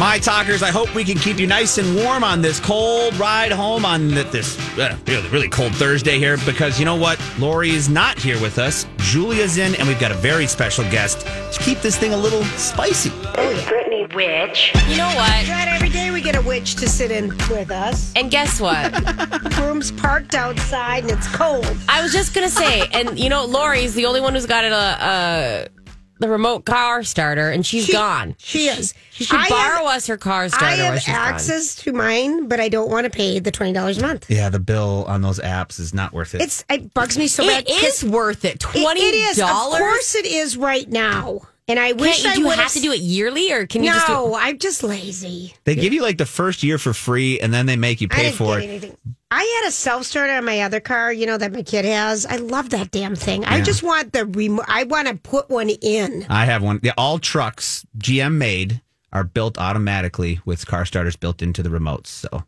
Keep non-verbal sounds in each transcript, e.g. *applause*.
My talkers, I hope we can keep you nice and warm on this cold ride home on this uh, really, really cold Thursday here because you know what? Lori is not here with us. Julia's in, and we've got a very special guest to keep this thing a little spicy. Oh Brittany Witch. You know what? God, every day we get a witch to sit in with us. And guess what? *laughs* Room's parked outside and it's cold. I was just gonna say, and you know, Lori's the only one who's got a, a the remote car starter, and she's She- gone. She is. She should I borrow have- us her car I starter. while have she's gone. access to mine, but I don't want to pay the twenty dollars a month. Yeah, the bill on those apps is not worth it. It's it bugs me so bad. It is 'cause worth it. it- Twenty It is. Of course, it is right now. And I wish Can't I you would have to do it yearly, or can you just do No, I'm just lazy. they give you like the first year for free, and then they make you I pay didn't for get it. anything. I had a self starter on my other car, you know, that my kid has. I love that damn thing. I just want the remote. I want to put one in. I have one. Yeah, all trucks GM made are built automatically with car starters built into the remotes. So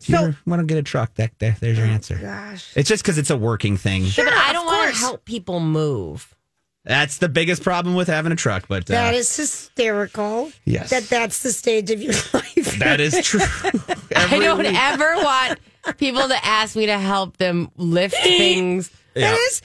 if you So- ever want to get a truck, that there, there's your answer. Gosh. It's just because it's a working thing. Yeah, but Sure, I don't want to help people move. That's the biggest problem with having a truck. But uh, That is hysterical. Yes. That that's the stage of your *laughs* life. that is true. *laughs* I don't week. ever want people to ask me to help them lift *laughs* things. Yeah. That is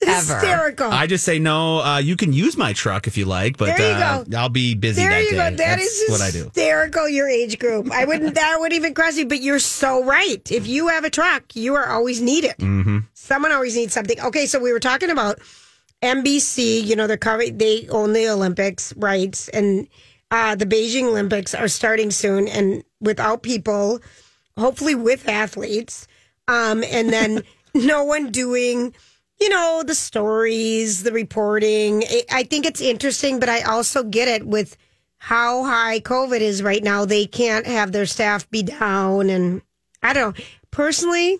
Ever. hysterical. I just say no. Uh, you can use my truck if you like, but There you uh, go. I'll be busy there that you day. go. That That's is what I do. hysterical. Your age group. I wouldn't. That would even cross you. But you're so right. If you have a truck, you are always needed. Mm-hmm. Someone always needs something. Okay, so we were talking about NBC. You know, they're covering. They own the Olympics rights, and uh, the Beijing Olympics are starting soon, and without people, hopefully with athletes, um, and then *laughs* no one doing. You know the stories, the reporting. I- I think it's interesting, but I also get it with how high COVID is right now. They can't have their staff be down, and I don't know. Personally,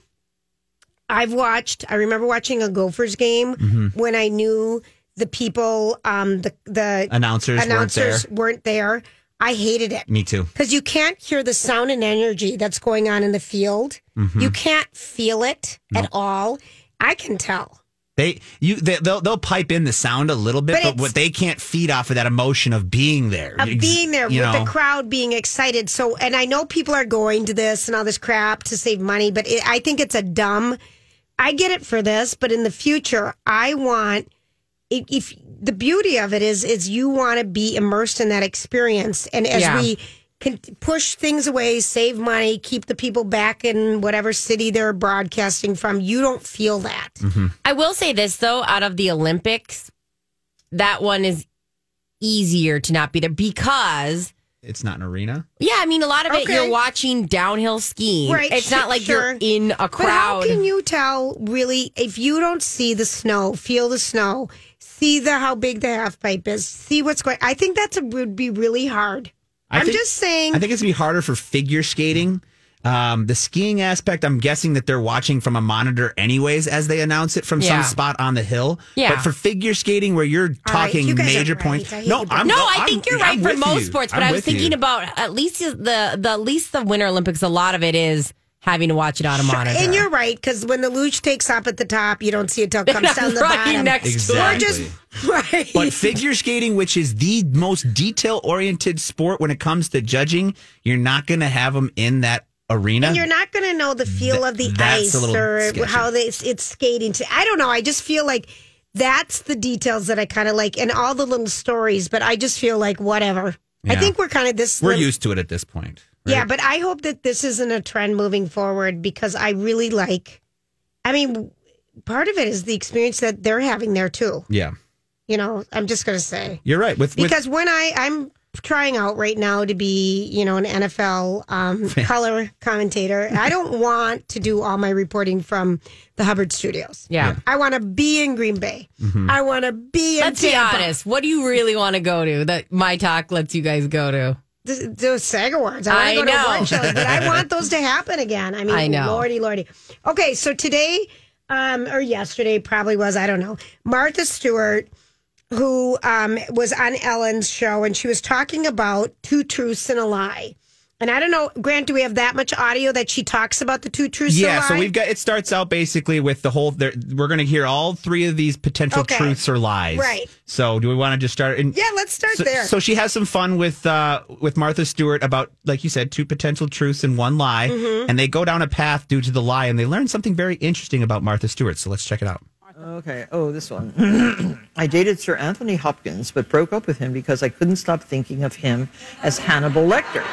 I've watched. I remember watching a Gophers game Mm-hmm. when I knew the people, um, the the Announcers, announcers weren't weren't there. I hated it. Me too. because you can't hear the sound and energy that's going on in the field. Mm-hmm. You can't feel it at all. I can tell. They you they, they'll they'll pipe in the sound a little bit, But but, what they can't feed off of that emotion of being there, of being there you with know? the crowd being excited. So, and I know people are going to this and all this crap to save money, but it, I think it's a dumb. I get it for this, but in the future, I want if, if the beauty of it is is you want to be immersed in that experience, and as Yeah. we can push things away, save money, keep the people back in whatever city they're broadcasting from, you don't feel that. Mm-hmm. I will say this though, out of the Olympics, that one is easier to not be there because It's not an arena. yeah, I mean a lot of it Okay. you're watching downhill skiing. Right, It's not like sure. you're in a But how can you tell really if you don't see the snow, feel the snow, see the how big the half pipe is, see what's going? I think that's a, would be really hard. I I'm think- just saying. I think it's gonna be harder for figure skating. Um, the skiing aspect, I'm guessing that they're watching from a monitor anyways as they announce it from Yeah. some spot on the hill. Yeah. But for figure skating, where you're right, talking you guys are major right. points, I hate no, you, but- I'm no, no, I I'm- think you're I'm right for most you. sports, but I'm I was thinking you. about at least the the at least the Winter Olympics. A lot of it is having to watch it on a monitor. and you're right because when the luge takes up at the top, you don't see it till it comes *laughs* down the right bottom. next Exactly. to it. Just *laughs* right. But figure skating, which is the most detail oriented sport when it comes to judging, you're not going to have them in that arena. and you're not going to know the feel of the ice or sketchy. how they, it's skating. To, I don't know. I just feel like that's the details that I kind of like, and all the little stories. But I just feel like whatever. I think we're kind of this. We're little- used to it at this point. Right? Yeah, but I hope that this isn't a trend moving forward because I really like. I mean, part of it is the experience that they're having there too. Yeah. You know, I'm just going to say You're right. With, with because when I I'm trying out right now to be, you know, an NFL um, *laughs* color commentator. I don't want to do all my reporting from the Hubbard Studios. Yeah. I want to be in Green Bay. I want to be in Let's be honest. What do you really want to go to that my talk lets you guys go to? The SAG Awards. I I to go to know. award shows, but I want *laughs* those to happen again. I mean, I know. lordy, lordy. Okay, so today, um, or yesterday probably was, I don't know, Martha Stewart, who um, was on Ellen's show, and she was talking about two truths and a lie. And I don't know, Grant, do we have that much audio that she talks about the two truths Yeah, so we've got it starts out basically with the whole. There, we're going to hear all three of these potential Okay. truths or lies. Right. So, do we want to just start? And Yeah, let's start so, there. So she has some fun with uh, with Martha Stewart about, like you said, two potential truths and one lie, Mm-hmm. and they go down a path due to the lie, and they learn something very interesting about Martha Stewart. So let's check it out. Okay. Oh, this one. *clears throat* I dated Sir Anthony Hopkins, but broke up with him because I couldn't stop thinking of him as Hannibal Lecter.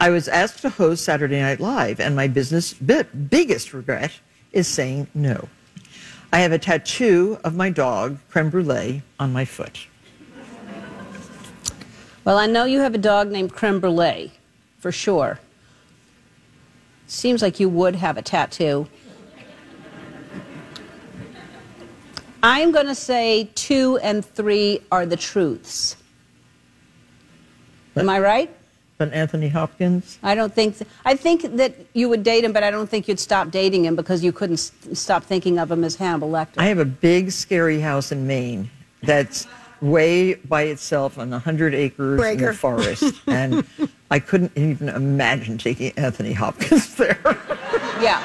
I was asked to host Saturday Night Live, and my business biggest regret is saying no. I have a tattoo of my dog, Creme Brulee, on my foot. Well, I know you have a dog named Creme Brulee, for sure. Seems like you would have a tattoo. I'm going to say two and three are the truths. Am I right? But Anthony Hopkins, I don't think. I think that you would date him, but I don't think you'd stop dating him because you couldn't s- stop thinking of him as Hannibal Lecter. I have a big, scary house in Maine that's way by itself on 100 acres in the forest. *laughs* and I couldn't even imagine taking Anthony Hopkins *laughs* there. yeah,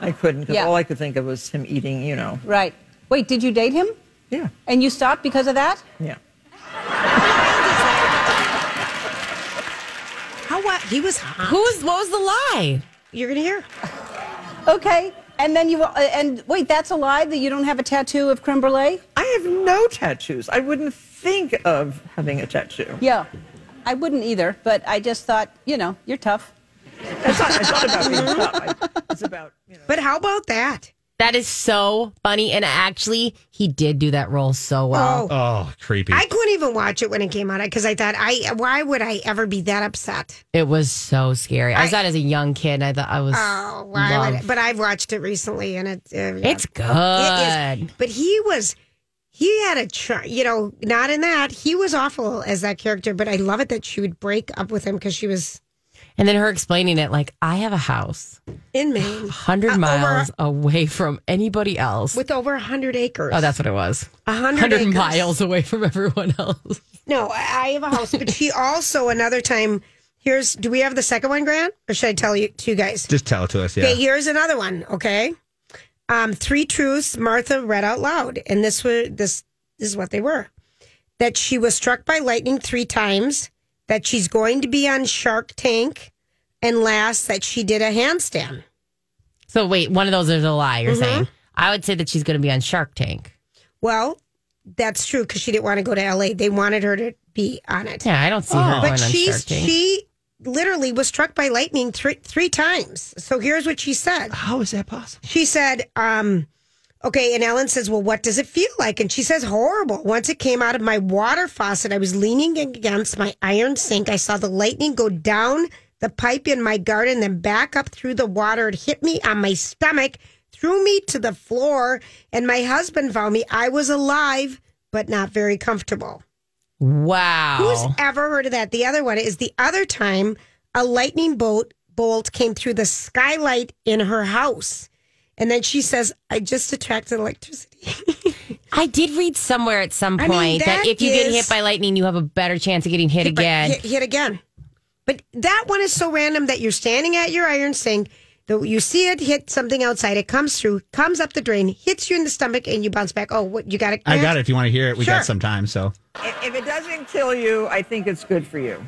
I couldn't, because Yeah. all I could think of was him eating, you know. right. Wait, did you date him? Yeah, And you stopped because of that? yeah. How what? He was hot. Who's what was the lie? You're going to hear. Okay. And then you uh, and wait, that's a lie that you don't have a tattoo of creme brulee. I have no tattoos. I wouldn't think of having a tattoo. Yeah, I wouldn't either. But I just thought, you know, you're tough. It's not, it's not about being tough. I- It's about, you know. But how about that? That is so funny. And actually, he did do that role so well. Oh. Oh, creepy. I couldn't even watch it when it came out because I thought, I why would I ever be that upset? It was so scary. I, I- saw it as a young kid. And I thought I was. Oh, why love. would? But I've watched it recently, and it, uh, It's good. It is. But he was, he had a, char- you know, not in that. He was awful as that character, but I love it that she would break up with him because she was And then her explaining it like, I have a house in Maine *sighs* 100 Uh, over- miles away from anybody else. with over a hundred acres. oh, that's what it was. a hundred 100 acres. miles away from everyone else. No, I I have a house, but she *laughs* also another time. Here's. Do we have the second one, Grant, or should I tell you to you guys? Just tell it to us. Yeah. Okay, here's another one. Okay, um, three truths Martha read out loud, and this were this, this is what they were: that she was struck by lightning three times, that she's going to be on Shark Tank, and last that she did a handstand. So, wait, one of those is a lie, Mm-hmm. you're saying? I would say that she's going to be on Shark Tank. Well, that's true because she didn't want to go to L.A. They wanted her to be on it. Yeah, I don't see her going but on Shark she's Tank. she literally was struck by lightning three three times. So here's what she said. How is that possible? She said, um, okay, and Ellen says, Well, what does it feel like? And she says, Horrible. Once it came out of my water faucet, I was leaning against my iron sink. I saw the lightning go down the pipe in my garden, then back up through the water. It hit me on my stomach, threw me to the floor, and my husband found me. I was alive, but not very comfortable. wow. Who's ever heard of that? The other one is the other time a lightning bolt bolt came through the skylight in her house. And then she says, I just attracted electricity. *laughs* I did read somewhere at some I point mean, that, that if you get hit by lightning, you have a better chance of getting hit But again. Hit, hit again. But that one is so random that you're standing at your iron sink, that you see it hit something outside, it comes through, comes up the drain, hits you in the stomach, and you bounce back. Oh, what you got it? I got it. If you want to hear it, we Sure. got some time. So If if it doesn't kill you, I think it's good for you.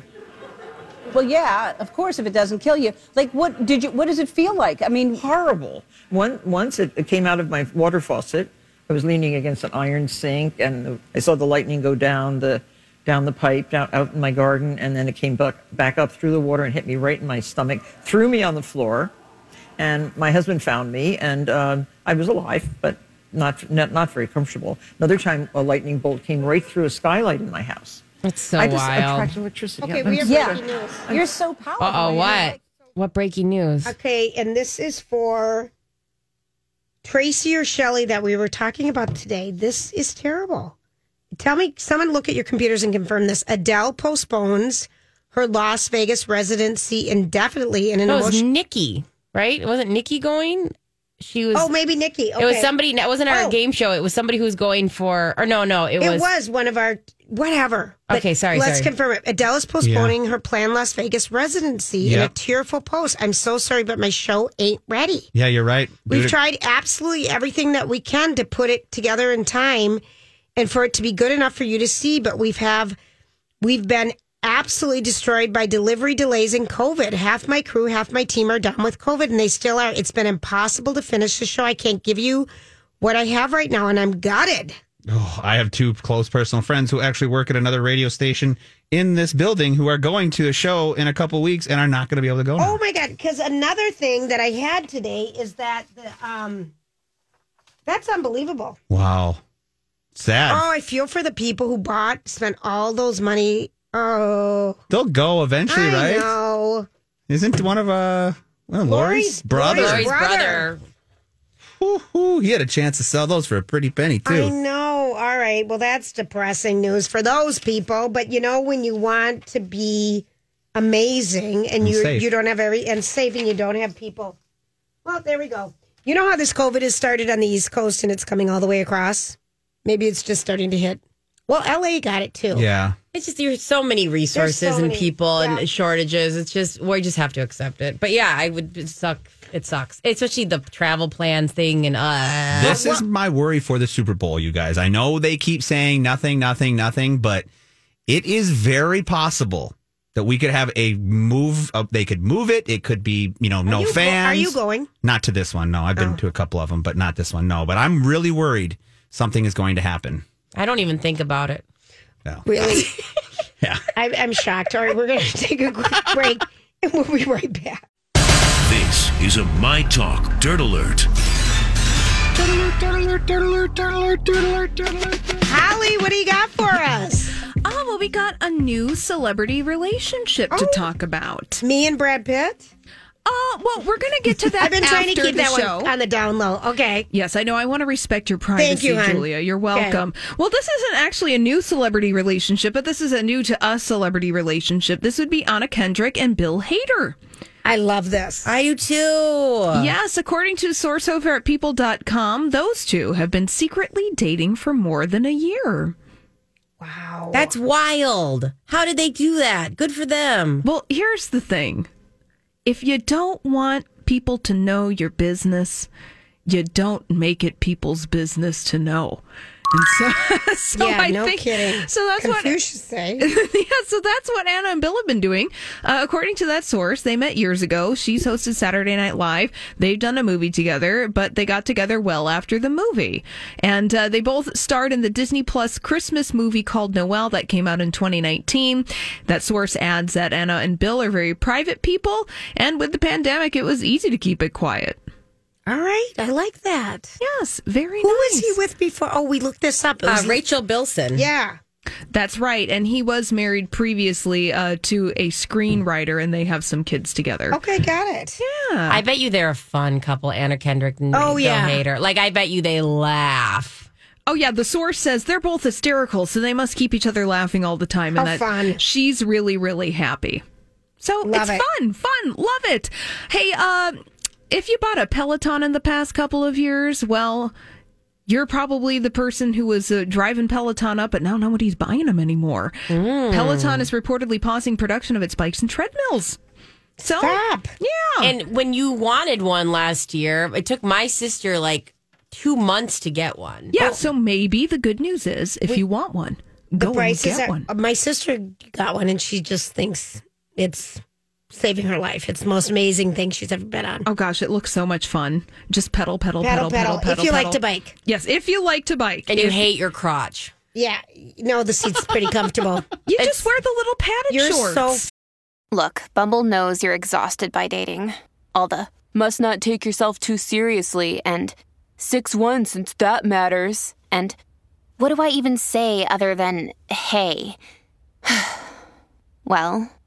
Well, yeah, of course. If it doesn't kill you, like what did you? What does it feel like? I mean, horrible. One, once it, came out of my water faucet. I was leaning against an iron sink, and I saw the lightning go down the down the pipe down out in my garden, and then it came back back up through the water and hit me right in my stomach, threw me on the floor, and my husband found me, and um, I was alive, but not, not not very comfortable. Another time, a lightning bolt came right through a skylight in my house. That's so I just wild. attract electricity. Okay, I'm we have sorry. breaking news. You're so powerful. Uh oh, what? What breaking news? Okay, and this is for Tracy or Shelly that we were talking about today. This is terrible. Tell me, someone look at your computers and confirm this. Adele postpones her Las Vegas residency indefinitely in an No, it was emotion. Nikki, right? Wasn't Nikki going? She was. Oh, maybe Nikki. Okay. It was somebody. It wasn't our Oh. game show. It was somebody who was going for. Or no, no, it, It was. was one of our whatever. But Okay, sorry, Let's sorry. confirm it. Adele is postponing her planned Las Vegas residency in a tearful post. I'm so sorry, but my show ain't ready. Yeah, you're right. We've Dude, tried absolutely everything that we can to put it together in time and for it to be good enough for you to see, but we've have we've been absolutely destroyed by delivery delays and COVID. Half my crew, half my team are done with COVID and they still are. It's been impossible to finish the show. I can't give you what I have right now and I'm gutted. Oh, I have two close personal friends who actually work at another radio station in this building who are going to a show in a couple weeks and are not going to be able to go. Now. Oh my god! Because another thing that I had today is that the um, that's unbelievable. Wow, sad. Oh, I feel for the people who bought, spent all those money. Oh, They'll go eventually, I right? know. Isn't one of uh well, Lori's Lori's- brother? Lori's Lori's brother. brother. Woo, woo, he had a chance to sell those for a pretty penny too. I know. All right. Well, that's depressing news for those people. But you know, when you want to be amazing and, And you safe. you don't have every and safe and you don't have people. Well, there we go. You know how this COVID has started on the East Coast and it's coming all the way across. Maybe it's just starting to hit. Well, LA got it too. Yeah. It's just there's so many resources and many, people yeah. and shortages. It's just we just have to accept it. But yeah, I would it suck. It sucks, especially the travel plans thing and uh. This is my worry for the Super Bowl, you guys. I know they keep saying nothing, nothing, nothing, but it is very possible that we could have a move. Uh, they could move it. It could be, you know, no you go- fans. are you going? Oh. Not to this one. No, I've been to a couple of them, but not this one. No, but I'm really worried something is going to happen. I don't even think about it. No. Really? *laughs* Yeah. I, I'm shocked. All right, we're going *laughs* to take a quick break and we'll be right back. This is a My Talk Dirt Alert. Dirt Alert, Dirt Alert, Dirt Alert, Dirt Alert, Dirt Alert, Dirt Alert. Holly, what do you got for us? Oh, well, we got a new celebrity relationship to oh. talk about. Me and Brad Pitt? Oh, well, we're going to get to *laughs* that I've been trying to keep that show. one on the down low. Okay. Yes, I know. I want to respect your privacy, Thank you, hon. Julia. You're Okay. welcome. Well, this isn't actually a new celebrity relationship, but this is a new to us celebrity relationship. This would be Anna Kendrick and Bill Hader. I love this. I do too. Yes, according to source over at people.com, those two have been secretly dating for more than a year. Wow. That's wild. How did they do that? Good for them. Well, here's the thing if you don't want people to know your business, you don't make it people's business to know. And so, *laughs* so yeah, I no think, kidding. So that's what say. *laughs* yeah, so that's what Anna and Bill have been doing. Uh, according to that source, they met years ago. She's hosted Saturday Night Live. They've done a movie together, but they got together well after the movie. And uh, they both starred in the Disney Plus Christmas movie called Noel that came out in 2019. That source adds that Anna and Bill are very private people, and with the pandemic, it was easy to keep it quiet. All right. I like that. Yes, very Who nice. was he with before? Oh, we looked this up. It Uh, Rachel Bilson. Yeah. That's right. And he was married previously uh, to a screenwriter, and they have some kids together. Okay, got it. Yeah. I bet you they're a fun couple, Anna Kendrick and Oh, Bill yeah. Hader. Like I bet you they laugh. Oh yeah, the source says they're both hysterical, so they must keep each other laughing all the time. How and that fun. she's really, really happy. So Love it's it. fun, fun, love it. Hey, uh, if you bought a Peloton in the past couple of years, well, you're probably the person who was uh, driving Peloton up, but now nobody's buying them anymore. Hmm. Peloton is reportedly pausing production of its bikes and treadmills. So, Stop. yeah, And when you wanted one last year, it took my sister like two months to get one. yeah. So maybe the good news is, if you want one, go The and prices get are. one. My sister got one, and she just thinks it's saving her life. It's the most amazing thing she's ever been on. Oh gosh, it looks so much fun. Just pedal, pedal, Pedal, pedal, pedal, pedal. pedal. If you like to bike. Yes, if you like to bike. And you If- hate your crotch. Yeah. No, the seat's pretty *laughs* comfortable. You just wear the little padded You're shorts. so Look, Bumble knows you're exhausted by dating. All the must not take yourself too seriously and 6 1 since that matters. And what do I even say other than hey? *sighs* Well,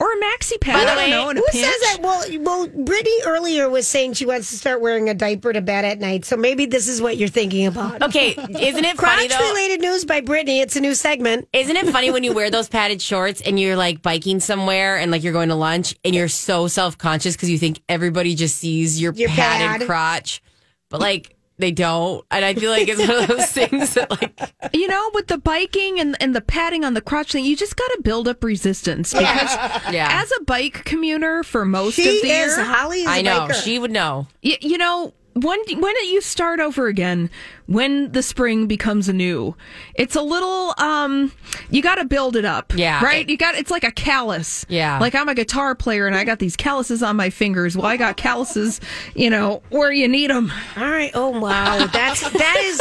Or a maxi pad. By I the don't way, know, in a who pinch. says that? Well, well, Brittany earlier was saying she wants to start wearing a diaper to bed at night. So maybe this is what you're thinking about. Okay, isn't it funny Crotch though? related news by Brittany. It's a new segment. Isn't it funny when you wear those padded shorts and you're like biking somewhere and like you're going to lunch and you're so self conscious because you think everybody just sees your Your padded pad. crotch, but like they don't. And I feel like it's one of those *laughs* things that like you know, with the biking and, and the padding on the crotch thing, you just got to build up resistance because *laughs* Yeah. as a bike commuter for most She of the is. year, Holly is I a know biker. she would know. y- you know, when when you start over again, when the spring becomes anew, it's a little um you got to build it up. Yeah. Right? You got it's like a callus. Yeah. Like I'm a guitar player and I got these calluses on my fingers. Well, I got calluses, you know, where you need them. All right. Oh wow. That's that is.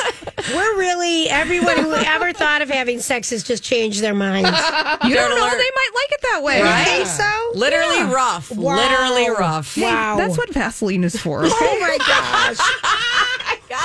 We're really everyone who ever thought of having sex has just changed their minds. You don't know, alert. they might like it that way. You Right? think so? Literally Yeah. rough. Wow. Literally rough. Hey, Wow. That's what Vaseline is for. Oh my gosh. *laughs* What,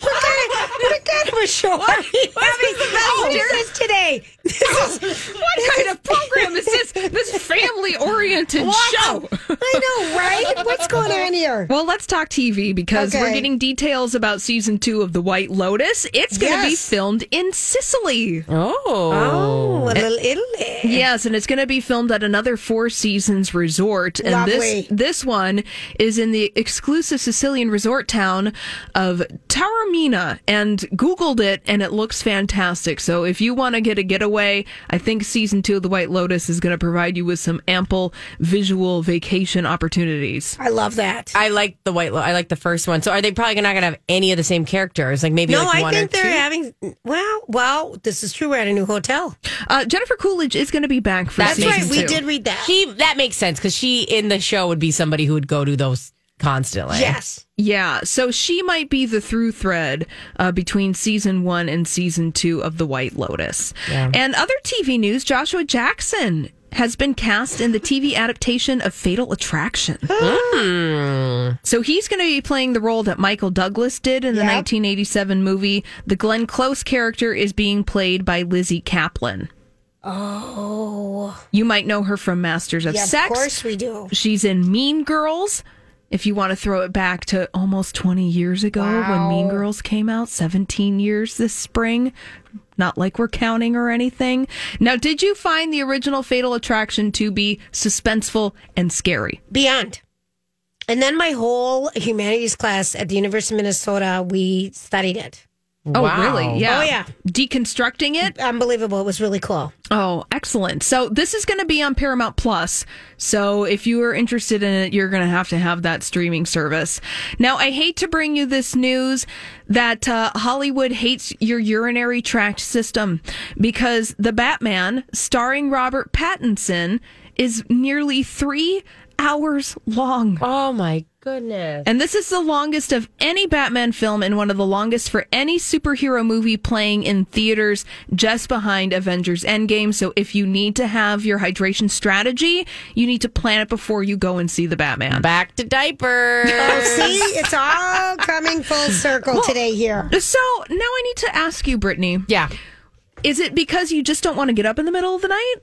what, kind of, what kind of a show are we having? Oh, this is today. This is, *laughs* what kind of program is this? This family oriented show. I know, right? What's going on here? Well, let's talk TV because we're getting details about season two of The White Lotus. It's going to be Yes. filmed in Sicily. Oh. Oh, a little Italy. Yes, and it's going to be filmed at another Four Seasons resort. And Lovely. this this one is in the exclusive Sicilian resort town of Taormina. And Googled it, and it looks fantastic. So if you want to get a getaway, I think season two of The White Lotus is going to provide you with some ample visual vacation opportunities. I love that. I like the white. Lo- I like the first one. So are they probably not going to have any of the same characters? Like maybe no, like I one think or they're two? having. Well, well, this is true. We're at a new hotel. Uh, Jennifer Coolidge is going to be back for That's season That's right. We did read that. She that makes sense because she in the show would be somebody who would go to those constantly. Yes. Yeah, so she might be the through thread uh, between season one and season two of The White Lotus. Yeah. And other TV news Joshua Jackson has been cast in the TV adaptation of Fatal Attraction. *gasps* So he's going to be playing the role that Michael Douglas did in the Yep. 1987 movie. The Glenn Close character is being played by Lizzy Caplan. Oh, You might know her from Masters of yeah, Sex. of course we do. She's in Mean Girls. If you want to throw it back to almost 20 years ago when Mean Girls came out, 17 years this spring. Not like we're counting or anything. Now, did you find the original Fatal Attraction to be suspenseful and scary? Beyond. And then my whole humanities class at the University of Minnesota, we studied it. Oh, Wow. really? Yeah. Oh, yeah. Deconstructing it? Unbelievable. It was really cool. Oh, excellent. So this is going to be on Paramount Plus. So if you are interested in it, you're going to have to have that streaming service. Now, I hate to bring you this news that uh, Hollywood hates your urinary tract system because The Batman, starring Robert Pattinson, is nearly three hours long. Oh my goodness. And this is the longest of any Batman film and one of the longest for any superhero movie playing in theaters just behind Avengers Endgame. So if you need to have your hydration strategy, you need to plan it before you go and see the Batman. Back to diapers. Oh, see, it's all coming full circle today here. So now I need to ask you, Brittany, yeah. is it because you just don't want to get up in the middle of the night?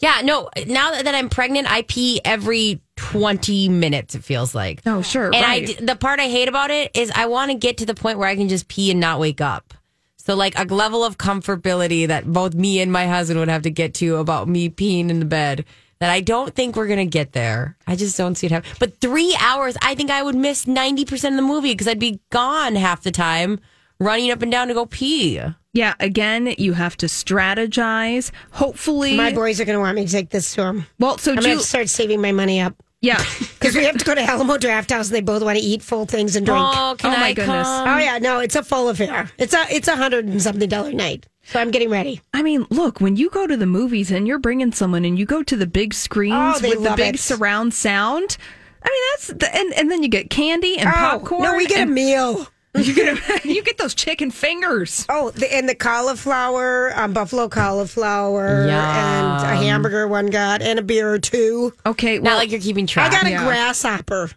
Yeah, no, now that I'm pregnant, I pee every 20 minutes, it feels like. Oh, sure. And I right. d the part I hate about it is I want to get to the point where I can just pee and not wake up. So, like a level of comfortability that both me and my husband would have to get to about me peeing in the bed that I don't think we're going to get there. I just don't see it happening. But three hours, I think I would miss 90% of the movie because I'd be gone half the time running up and down to go pee. Yeah, again, you have to strategize. Hopefully, My boys are going to want me to take this to them. Well, so I'm going to start saving my money up. Yeah, *laughs* because we have to go to Alamo Draft House, and they both want to eat full things and drink. Oh, can Oh, my I goodness. come? Oh yeah, no, it's a full affair. It's a it's a hundred and something dollar night. So I'm getting ready. I mean, look, when you go to the movies and you're bringing someone and you go to the big screens Oh, with the big it. surround sound, I mean, that's the, and and then you get candy and Oh, popcorn. No, we get a meal. You get a, *laughs* you get those chicken fingers. Oh, the, and the cauliflower, um, buffalo cauliflower, and a hamburger one got, and a beer or two. Okay, Not like you're keeping track. I got a Yeah. grasshopper.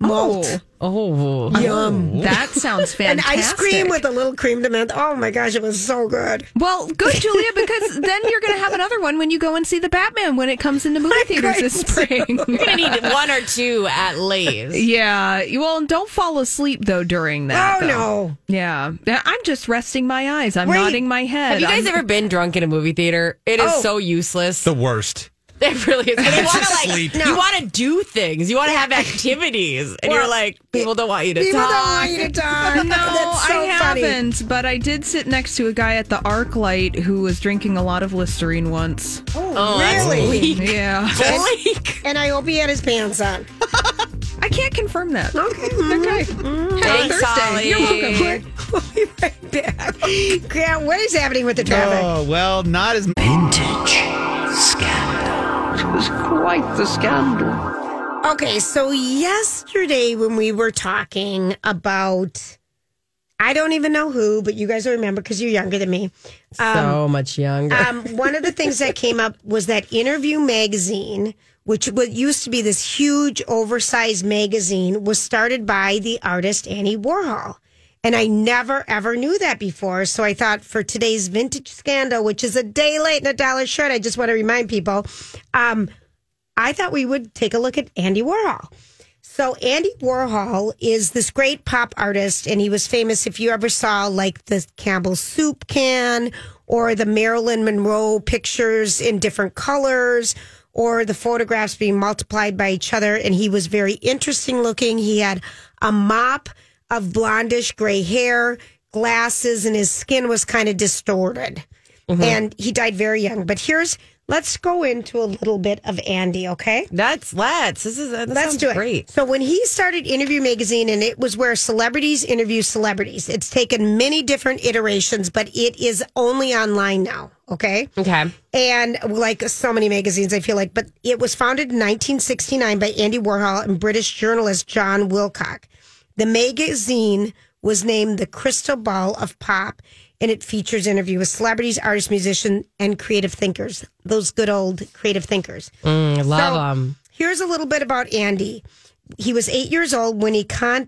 Oh, Malt. oh, oh. Yum. Oh. that sounds *laughs* fantastic. And ice cream with a little creme de menthe. Oh my gosh, it was so good. Well, good, *laughs* Julia, because then you're going to have another one when you go and see the Batman when it comes into movie theaters this spring. *laughs* You're gonna need one or two at least. yeah. Well, don't fall asleep though during that. Oh, though. no. Yeah. I'm just resting my eyes. I'm Wait. nodding my head. Have you guys I'm- ever been drunk in a movie theater? It is Oh. so useless. The worst. *laughs* It really is. You *laughs* want to like, Sleep. you want to do things. You want to have activities, and you're like, people don't want you to People talk. don't want you to talk. *laughs* No, That's so I funny. haven't, but I did sit next to a guy at the Arc Light who was drinking a lot of Listerine once. Oh, oh that's really? bleak. Yeah. Bleak. And I hope he had his pants on. I can't confirm that. Okay. Okay. Mm-hmm. Happy mm-hmm. Thanks, Thursday. Holly. You're welcome. We'll be right back. Grant, what is happening with the traffic? Oh well, not as Vintage scandal. It was quite the scandal. Okay, so yesterday when we were talking about, I don't even know who, but you guys will remember because you're younger than me. so much younger. Um, one of the things that came up was that Interview magazine, which was, used to be this huge, oversized magazine, was started by the artist Andy Warhol. And I never ever knew that before. So I thought for today's vintage scandal, which is a day late and a dollar short, I just want to remind people, um, I thought we would take a look at Andy Warhol. So Andy Warhol is this great pop artist, and he was famous if you ever saw like the Campbell soup can or the Marilyn Monroe pictures in different colors or the photographs being multiplied by each other. And he was very interesting looking. He had a mop of blondish gray hair, glasses, and his skin was kind of distorted. Mm-hmm. And he died very young. But here's let's go into a little bit of Andy, okay? That's let's. This is uh, that Let's do it. Great. So when he started Interview Magazine, and it was where celebrities interview celebrities. It's taken many different iterations, but it is only online now. Okay. Okay. And like so many magazines, I feel like, but it was founded in 1969 by Andy Warhol and British journalist John Wilcock. The magazine was named the Crystal Ball of Pop, and it features interviews with celebrities, artists, musicians, and creative thinkers. Those good old creative thinkers. Mm, love So, them. Here's a little bit about Andy. He was eight years old when he con-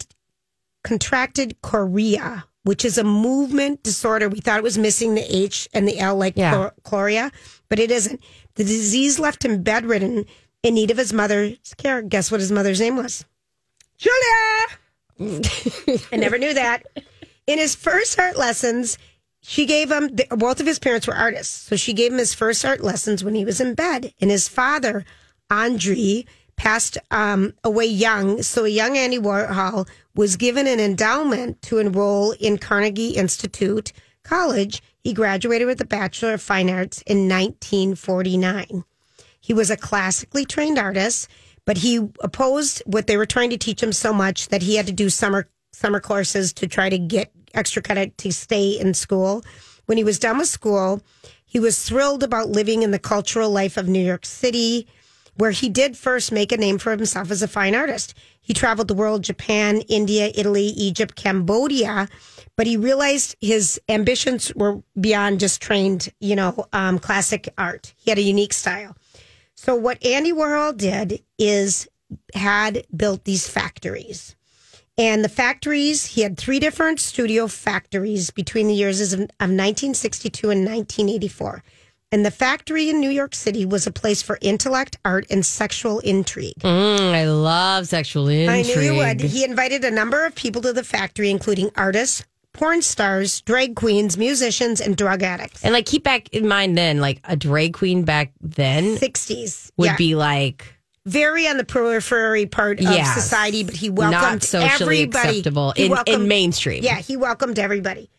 contracted chorea, which is a movement disorder. We thought it was missing the H and the L, like Yeah. chorea, but it isn't. The disease left him bedridden in need of his mother's care. Guess what his mother's name was? Julia. I never knew that. In his first art lessons, she gave him, both of his parents were artists. So she gave him his first art lessons when he was in bed. And his father, Andre, passed um, away young. So a young Andy Warhol was given an endowment to enroll in Carnegie Institute College. He graduated with a Bachelor of Fine Arts in 1949. He was a classically trained artist, but he opposed what they were trying to teach him so much that he had to do summer summer courses to try to get extra credit to stay in school. When he was done with school, he was thrilled about living in the cultural life of New York City, where he did first make a name for himself as a fine artist. He traveled the world Japan, India, Italy, Egypt, Cambodia, but he realized his ambitions were beyond just trained, you know, um, classic art. He had a unique style. So what Andy Warhol did is had built these factories. And the factories, he had three different studio factories between the years of, of 1962 and 1984. And the factory in New York City was a place for intellect, art, and sexual intrigue. Mm, I love sexual intrigue. I knew you would. He invited a number of people to the factory, including artists, porn stars, drag queens, musicians, and drug addicts. And like, keep back in mind then, like a drag queen back then 60s would yeah. be like very on the periphery part of Yes. society, but he Not welcomed socially everybody. acceptable in- in mainstream. Yeah, he welcomed everybody.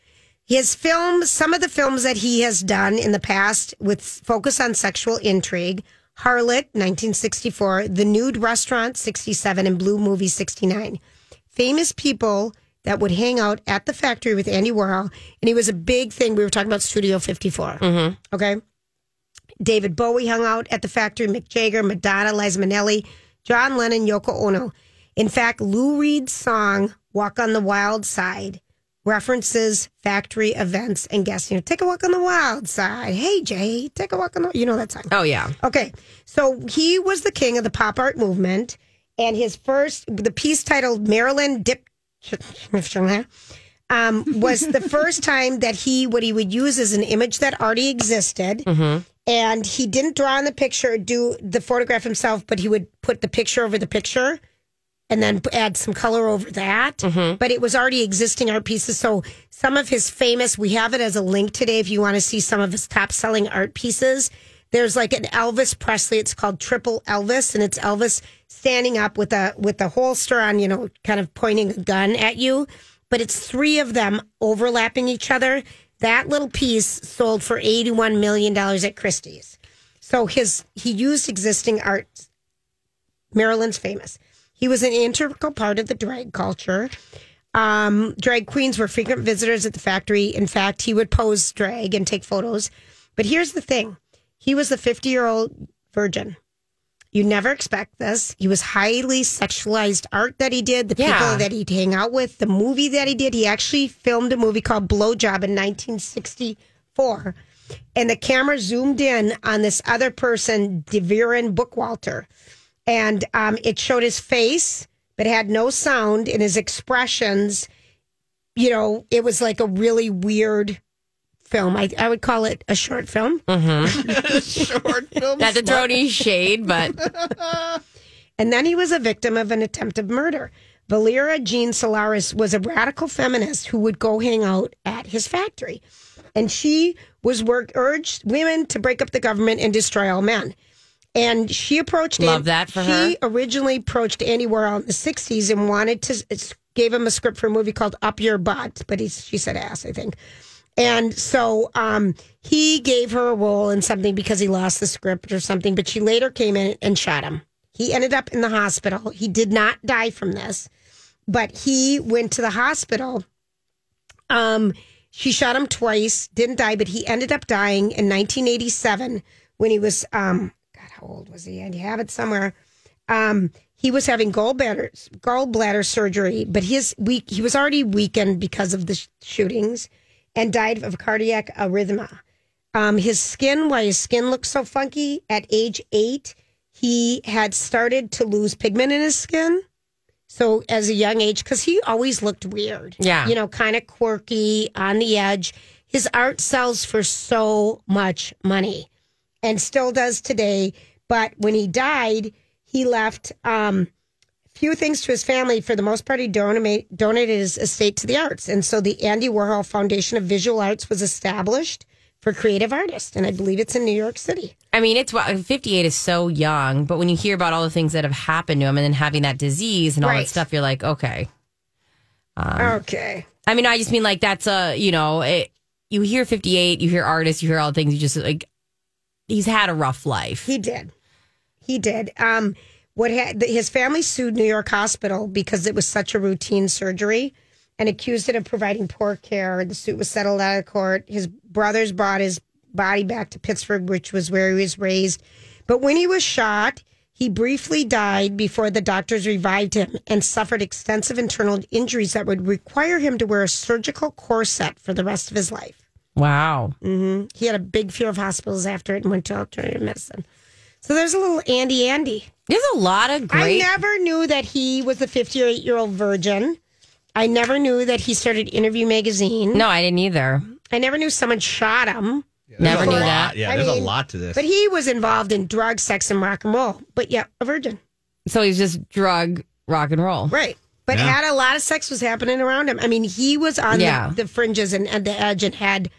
His films, some of the films that he has done in the past with focus on sexual intrigue, Harlot, 1964, The Nude Restaurant, 67, and Blue Movie, 69. Famous people that would hang out at the factory with Andy Warhol. And he was a big thing. We were talking about Studio 54. Mm-hmm. Okay. David Bowie hung out at the factory, Mick Jagger, Madonna, Liza Minnelli, John Lennon, Yoko Ono. In fact, Lou Reed's song, Walk on the Wild Side, references factory events and guests. You know, take a walk on the wild side. Hey, Jay, take a walk on the, you know that song. Oh yeah. Okay. So he was the king of the pop art movement. And his first, the piece titled Marilyn Dip, um, was the first time that he, what he would use is an image that already existed. And he didn't draw on the picture, do the photograph himself, but he would put the picture over the picture and then add some color over that. But it was already existing art pieces. So some of his famous, we have it as a link today if you want to see some of his top selling art pieces. There's like an Elvis Presley. It's called Triple Elvis, and it's Elvis standing up with a with a holster on, you know, kind of pointing a gun at you. But it's three of them overlapping each other. That little piece sold for eighty one million dollars at Christie's. So his he used existing art Maryland's famous. He was an integral part of the drag culture. Um, drag queens were frequent visitors at the factory. In fact, he would pose drag and take photos. But here's the thing he was the 50 year old virgin. You never expect this. He was highly sexualized art that he did, the Yeah. people that he'd hang out with, the movie that he did. He actually filmed a movie called Blowjob in 1964. And the camera zoomed in on this other person, DeVeren Bookwalter. And um, it showed his face, but had no sound in his expressions. You know, it was like a really weird film. I, I would call it a short film. Mm-hmm. *laughs* Short film. Not to throw any shade, but *laughs* And then he was a victim of an attempted murder. Valerie Jean Solanas was a radical feminist who would go hang out at his factory. And she was work urged women to break up the government and destroy all men. And she approached Love that for she her. originally approached Andy Warhol in the 60s and wanted to gave him a script for a movie called Up Your Butt, but he's, she said ass, I think. And so um, he gave her a role in something because he lost the script or something, but she later came in and shot him. He ended up in the hospital. He did not die from this, but he went to the hospital. Um, she shot him twice, didn't die, but he ended up dying in 1987 when he was, um, God, how old was he? You have it somewhere. Um, he was having gallbladder gallbladder surgery, but his he was already weakened because of the sh- shootings, and died of cardiac arrhythmia. Um, his skin, why his skin looked so funky at age eight, he had started to lose pigment in his skin. So as a young age, because he always looked weird, Yeah. you know, kind of quirky, on the edge. His art sells for so much money, and still does today. But when he died, he left um, few things to his family. For the most part, he donate, donated his estate to the arts, and so the Andy Warhol Foundation of Visual Arts was established for creative artists, and I believe it's in New York City. I mean, it's 58 is so young, but when you hear about all the things that have happened to him and then having that disease and all Right. that stuff, you're like, okay. okay. I mean, I just mean like that's a, you know, it, you hear 58, you hear artists, you hear all the things, you just like, he's had a rough life. He did. He did. Um, what ha- the, his family sued New York Hospital because it was such a routine surgery and accused it of providing poor care. The suit was settled out of court. His brothers brought his body back to Pittsburgh, which was where he was raised. But when he was shot, he briefly died before the doctors revived him and suffered extensive internal injuries that would require him to wear a surgical corset for the rest of his life. Wow. hmm He had a big fear of hospitals after it and went to alternative medicine. So there's a little Andy Andy. There's a lot of great. I never knew that he was a 58 year old virgin. I never knew that he started Interview Magazine. No, I didn't either. I never knew someone shot him. Never knew lot- that. Yeah, I there's mean, a lot to this. But he was involved in drug, sex, and rock and roll. But yeah, a virgin. So he's just drug, rock and roll. Right. But Yeah. had a lot of sex was happening around him. I mean, he was on Yeah. the, the fringes and at the edge and had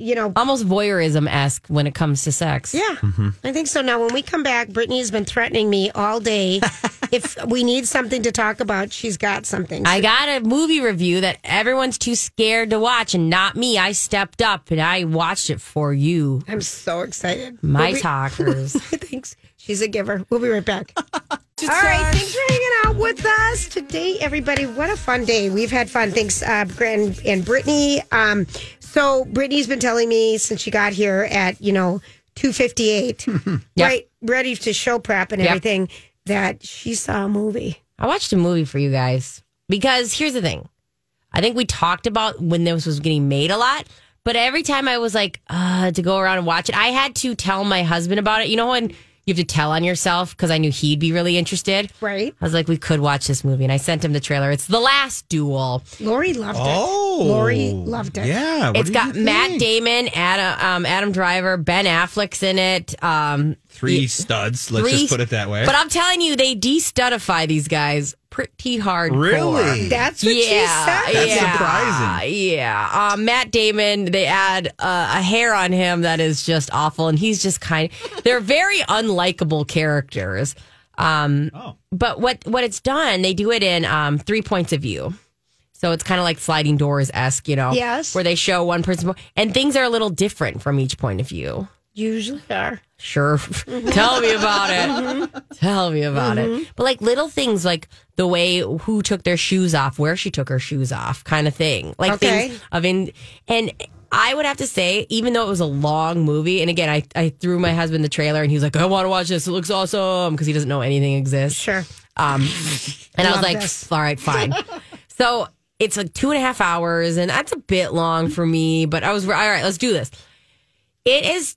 you know, Almost voyeurism esque when it comes to sex. yeah, mm-hmm. I think so. Now, when we come back, Brittany has been threatening me all day. *laughs* if we need something to talk about, she's got something. I got a movie review that everyone's too scared to watch, and not me. I stepped up and I watched it for you, I'm so excited. my We'll be- *laughs* talkers. Thanks. She's a giver. We'll be right back. *laughs* All right, thanks for hanging out with us today, everybody. What a fun day. We've had fun. Thanks, uh, Grant and Brittany. Um, so Brittany's been telling me since she got here at, you know, 258, *laughs* right, ready to show prep and Yep. everything, that she saw a movie. I watched a movie for you guys because here's the thing. I think we talked about when this was getting made a lot, but every time I was like, uh, to go around and watch it, I had to tell my husband about it. You know when you have to tell on yourself because I knew he'd be really interested. Right. I was like, we could watch this movie, and I sent him the trailer. It's The Last Duel. Lori loved it. Oh. Lori loved it. Yeah. what it's do got you Matt think? Damon, Adam, um, Adam Driver, Ben Affleck's in it. Um, Three studs. Let's three- just put it that way. But I'm telling you, they de-studify these guys pretty hard. Really? That's what she said. That's yeah, surprising. Yeah, um, Matt Damon. They add uh, a hair on him that is just awful, and he's just kind. They're very unlikable characters. Um, Oh. But what what it's done, they do it in um, three points of view. So it's kind of like sliding doors esque, you know? Yes. Where they show one person, and things are a little different from each point of view. Usually are. Sure. Mm-hmm. Tell me about it. Mm-hmm. Tell me about it. Mm-hmm. But like little things like the way who took their shoes off, where she took her shoes off, kind of thing. Like Okay. things of in and I would have to say, even though it was a long movie, and again, I, I threw my husband the trailer and he was like, I want to watch this. It looks awesome because he doesn't know anything exists. Sure. Um, and I was Love like, this. all right, fine. *laughs* so it's like two and a half hours, and that's a bit long for me. But I was all right. Let's do this. It is.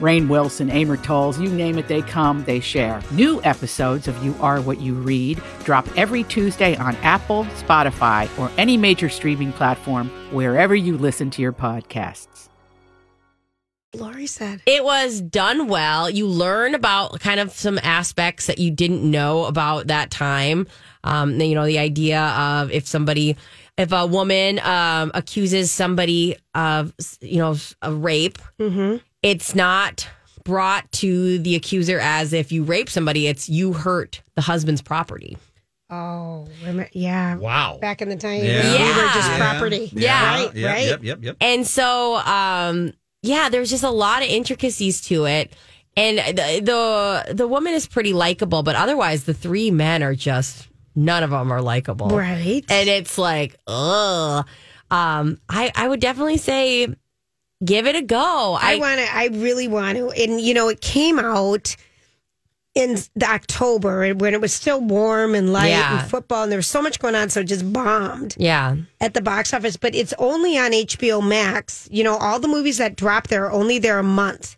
Rainn Wilson, Amor Towles, you name it, they come, they share. New episodes of You Are What You Read drop every Tuesday on Apple, Spotify, or any major streaming platform wherever you listen to your podcasts. Lori said. It was done well. You learn about kind of some aspects that you didn't know about that time. Um, you know, the idea of if somebody, if a woman um, accuses somebody of, you know, a rape, it's not brought to the accuser as if you rape somebody. It's you hurt the husband's property. Oh, yeah. Wow. Back in the time, Yeah. we were just Yeah. property. Yeah. Right, Yep, right. Yep, yep, yep. And so, um, yeah, there's just a lot of intricacies to it. And the the, the woman is pretty likable, but otherwise, the three men are just none of them are likable, Right. And it's like, ugh. Um, I I would definitely say give it a go. I, want to. I really want to. And you know, it came out in the October when it was still warm and light Yeah. and football, and there was so much going on, so it just bombed yeah. at the box office. But it's only on HBO Max. You know, all the movies that drop there are only there a month.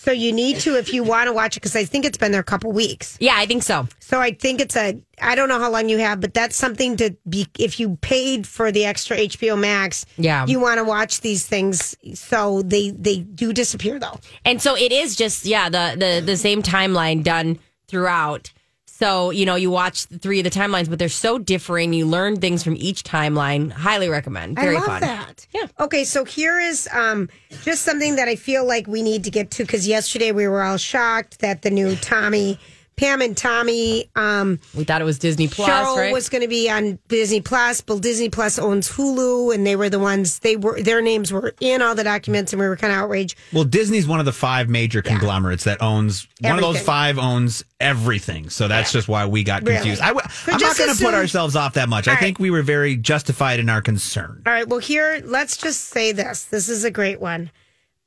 So you need to if you want to watch it because I think it's been there a couple weeks. Yeah, I think so. So I think it's a I don't know how long you have, but that's something to be if you paid for the extra HBO Max. Yeah. you want to watch these things. So they they do disappear though. And so it is just yeah the the the same timeline done throughout. So you know you watch the three of the timelines, but they're so differing. You learn things from each timeline. Highly recommend. Very I love fun. that. Yeah. Okay, so here is um just something that I feel like we need to get to because yesterday we were all shocked that the new Tommy Pam and Tommy. Um, We thought it was Disney Plus, show right? was going to be on Disney Plus, but Disney Plus owns Hulu, and they were the ones. They were their names were in all the documents, and we were kind of outraged. Well, Disney's one of the five major conglomerates that owns one of those five owns everything. So that's just why we got confused. I, w- But I'm not going to put ourselves off that much. I All right. think we were very justified in our concern. All right. Well, here, let's just say this. This is a great one.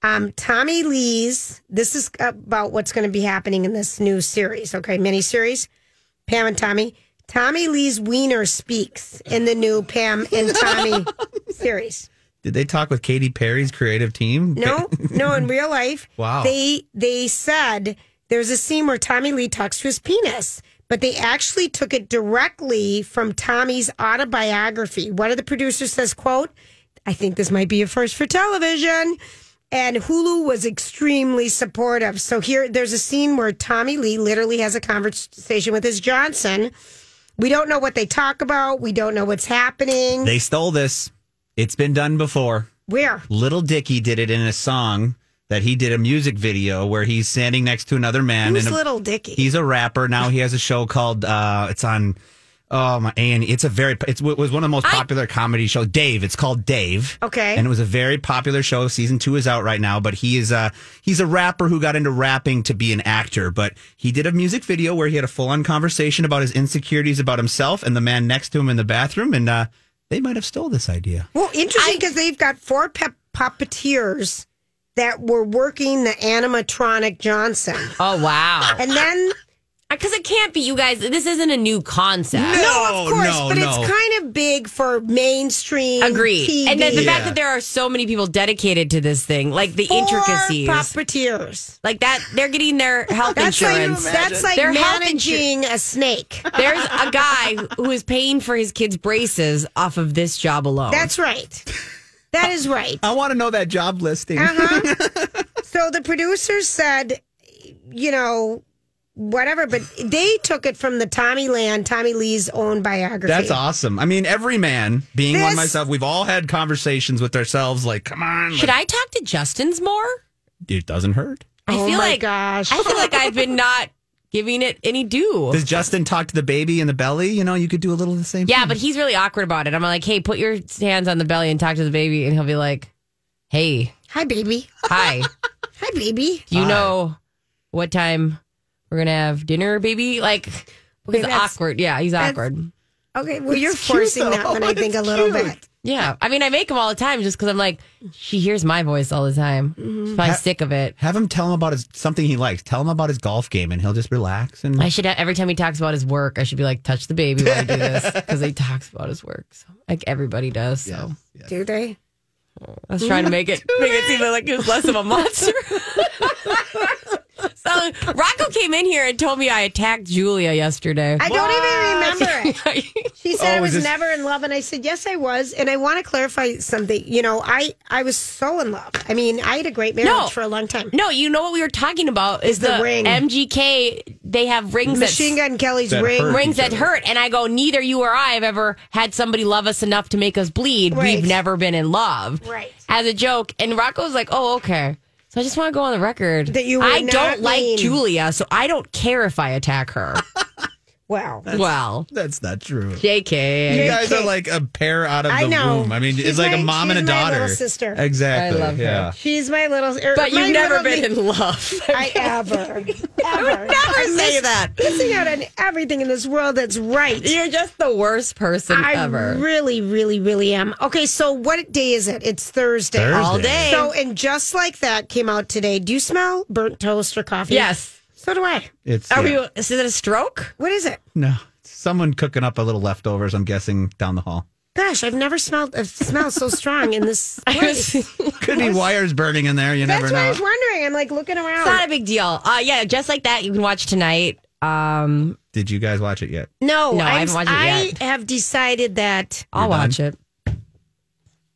Um, Tommy Lee's, this is about what's going to be happening in this new series, okay, mini series. Pam and Tommy. Tommy Lee's Wiener speaks in the new Pam and Tommy *laughs* series. Did they talk with Katy Perry's creative team? No, no, in *laughs* real life. Wow. They they said there's a scene where Tommy Lee talks to his penis, but they actually took it directly from Tommy's autobiography. One of the producers says, quote, I think this might be a first for television. And Hulu was extremely supportive. So here there's a scene where Tommy Lee literally has a conversation with his Johnson. We don't know what they talk about. We don't know what's happening. They stole this. It's been done before. Where? Lil Dicky did it in a song that he did a music video where he's standing next to another man. Who's and a- Lil Dicky? He's a rapper now. He has a show called uh, it's on oh my and it's a very it's, it was one of the most popular comedy shows. Dave. It's called Dave. Okay. and it was a very popular show. Season two is out right now. But he is a he's a rapper who got into rapping to be an actor. But he did a music video where he had a full on conversation about his insecurities about himself and the man next to him in the bathroom. And uh, they might have stole this idea. Well, interesting because they've got four pep- puppeteers that were working the animatronic Johnson. Oh wow! And then because it can't be you guys. This isn't a new concept. no, of course, but it's kind of big for mainstream. Agreed. TV. And then the fact that there are so many people dedicated to this thing, like the Four intricacies, puppeteers. like that, they're getting their health That's insurance. like that's like Their health managing a snake. There's a guy who is paying for his kids' braces off of this job alone. That's right. That is right. I want to know that job listing. Uh-huh. *laughs* so the producers said, you know, whatever, but they took it from the Tommyland, Tommy Lee's own biography. That's awesome. I mean, every man, being one myself, we've all had conversations with ourselves like, come on. Should like, I talk to Justin's more? It doesn't hurt. I Oh feel my like gosh. I feel like I've been not giving it any due. *laughs* Does Justin talk to the baby in the belly? You know, you could do a little of the same Yeah, thing. but he's really awkward about it. I'm like, hey, put your hands on the belly and talk to the baby, and he'll be like, hey, Hi, baby. hi, *laughs* Hi, baby. do you Hi. know what time we're gonna have dinner, baby? Like, he's that's- awkward. Yeah, he's awkward. Okay, well, you're It's cute, forcing that though. one, I think, a little cute. bit. Yeah, I mean, I make him all the time just because I'm like, she hears my voice all the time. She's probably Ha- sick of it. Have him tell him about his something he likes. Tell him about his golf game, and he'll just relax. And I should have, every time he talks about his work, I should be like, touch the baby while I do this *laughs* because he talks about his work. So, like everybody does. So Do they? I was trying to make it make it seem like he was less of a monster. *laughs* *laughs* so Rocco came in here and told me I attacked Julia yesterday. I don't even remember it. *laughs* She said Oh, I was was this- never in love, and I said yes, I was. And I want to clarify something. You know, I I was so in love. I mean, I had a great marriage No. for a long time. no, you know what we were talking about is the the, ring. MGK. They have rings Machine that Gun Kelly's That ring. hurt. rings that hurt, and I go, neither you or I have ever had somebody love us enough to make us bleed. Right. We've never been in love. Right. As a joke, and Rocco's like, oh okay. So I just want to go on the record That you I don't like mean- Julia, so I don't care if I attack her. *laughs* Wow. well, that's not true. JK. You guys are like a pair out of I the know. womb. I mean, She's it's like my- a mom and a she's my daughter. little sister. Exactly. I love her. yeah. She's my little. er, But you've never been me- in love. *laughs* I ever, *laughs* ever. I would never say that. Missing out on everything in this world that's right. You're just the worst person I ever. really, really, really am. Okay, so what day is it? It's Thursday. Thursday. All day. So, and just like that came out today. Do you smell burnt toast or coffee? yes. So do I. It's Are yeah. we? Is it a stroke? What is it? no. It's someone cooking up a little leftovers. I'm guessing down the hall. Gosh, I've never smelled a smell so strong in this *laughs* place. Could be wires burning in there. You never know. That's never what I was wondering. I'm like looking around. It's not a big deal. Uh, yeah, just like that, you can watch tonight. Um, Did you guys watch it yet? no, No, I I'm- haven't watched it I yet. have decided that I'll You're watch it.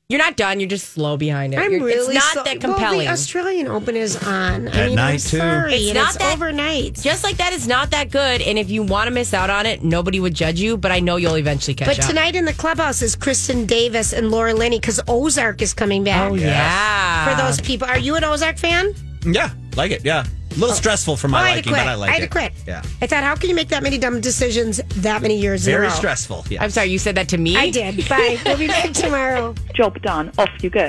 You're not done. You're just slow behind it. I'm You're- really It's not so- that Well, compelling. the Australian Open is on. I At mean, night, I'm too. sorry. It's and not it's that- overnight. just like that, it's not that good. And if you want to miss out on it, nobody would judge you. But I know you'll eventually catch it. But up. tonight in the clubhouse is Kristin Davis and Laura Linney because Ozark is coming back. oh yeah, For those people, are you an Ozark fan? Yeah, like it. Yeah. A little oh. stressful for my Oh, I had liking, quit. but I like I had it. to quit. Yeah. I thought, how can you make that many dumb decisions that many years in a Very row? stressful. Yeah. I'm sorry, you said that to me? I did. Bye. We'll be back tomorrow. Job done. Off you go.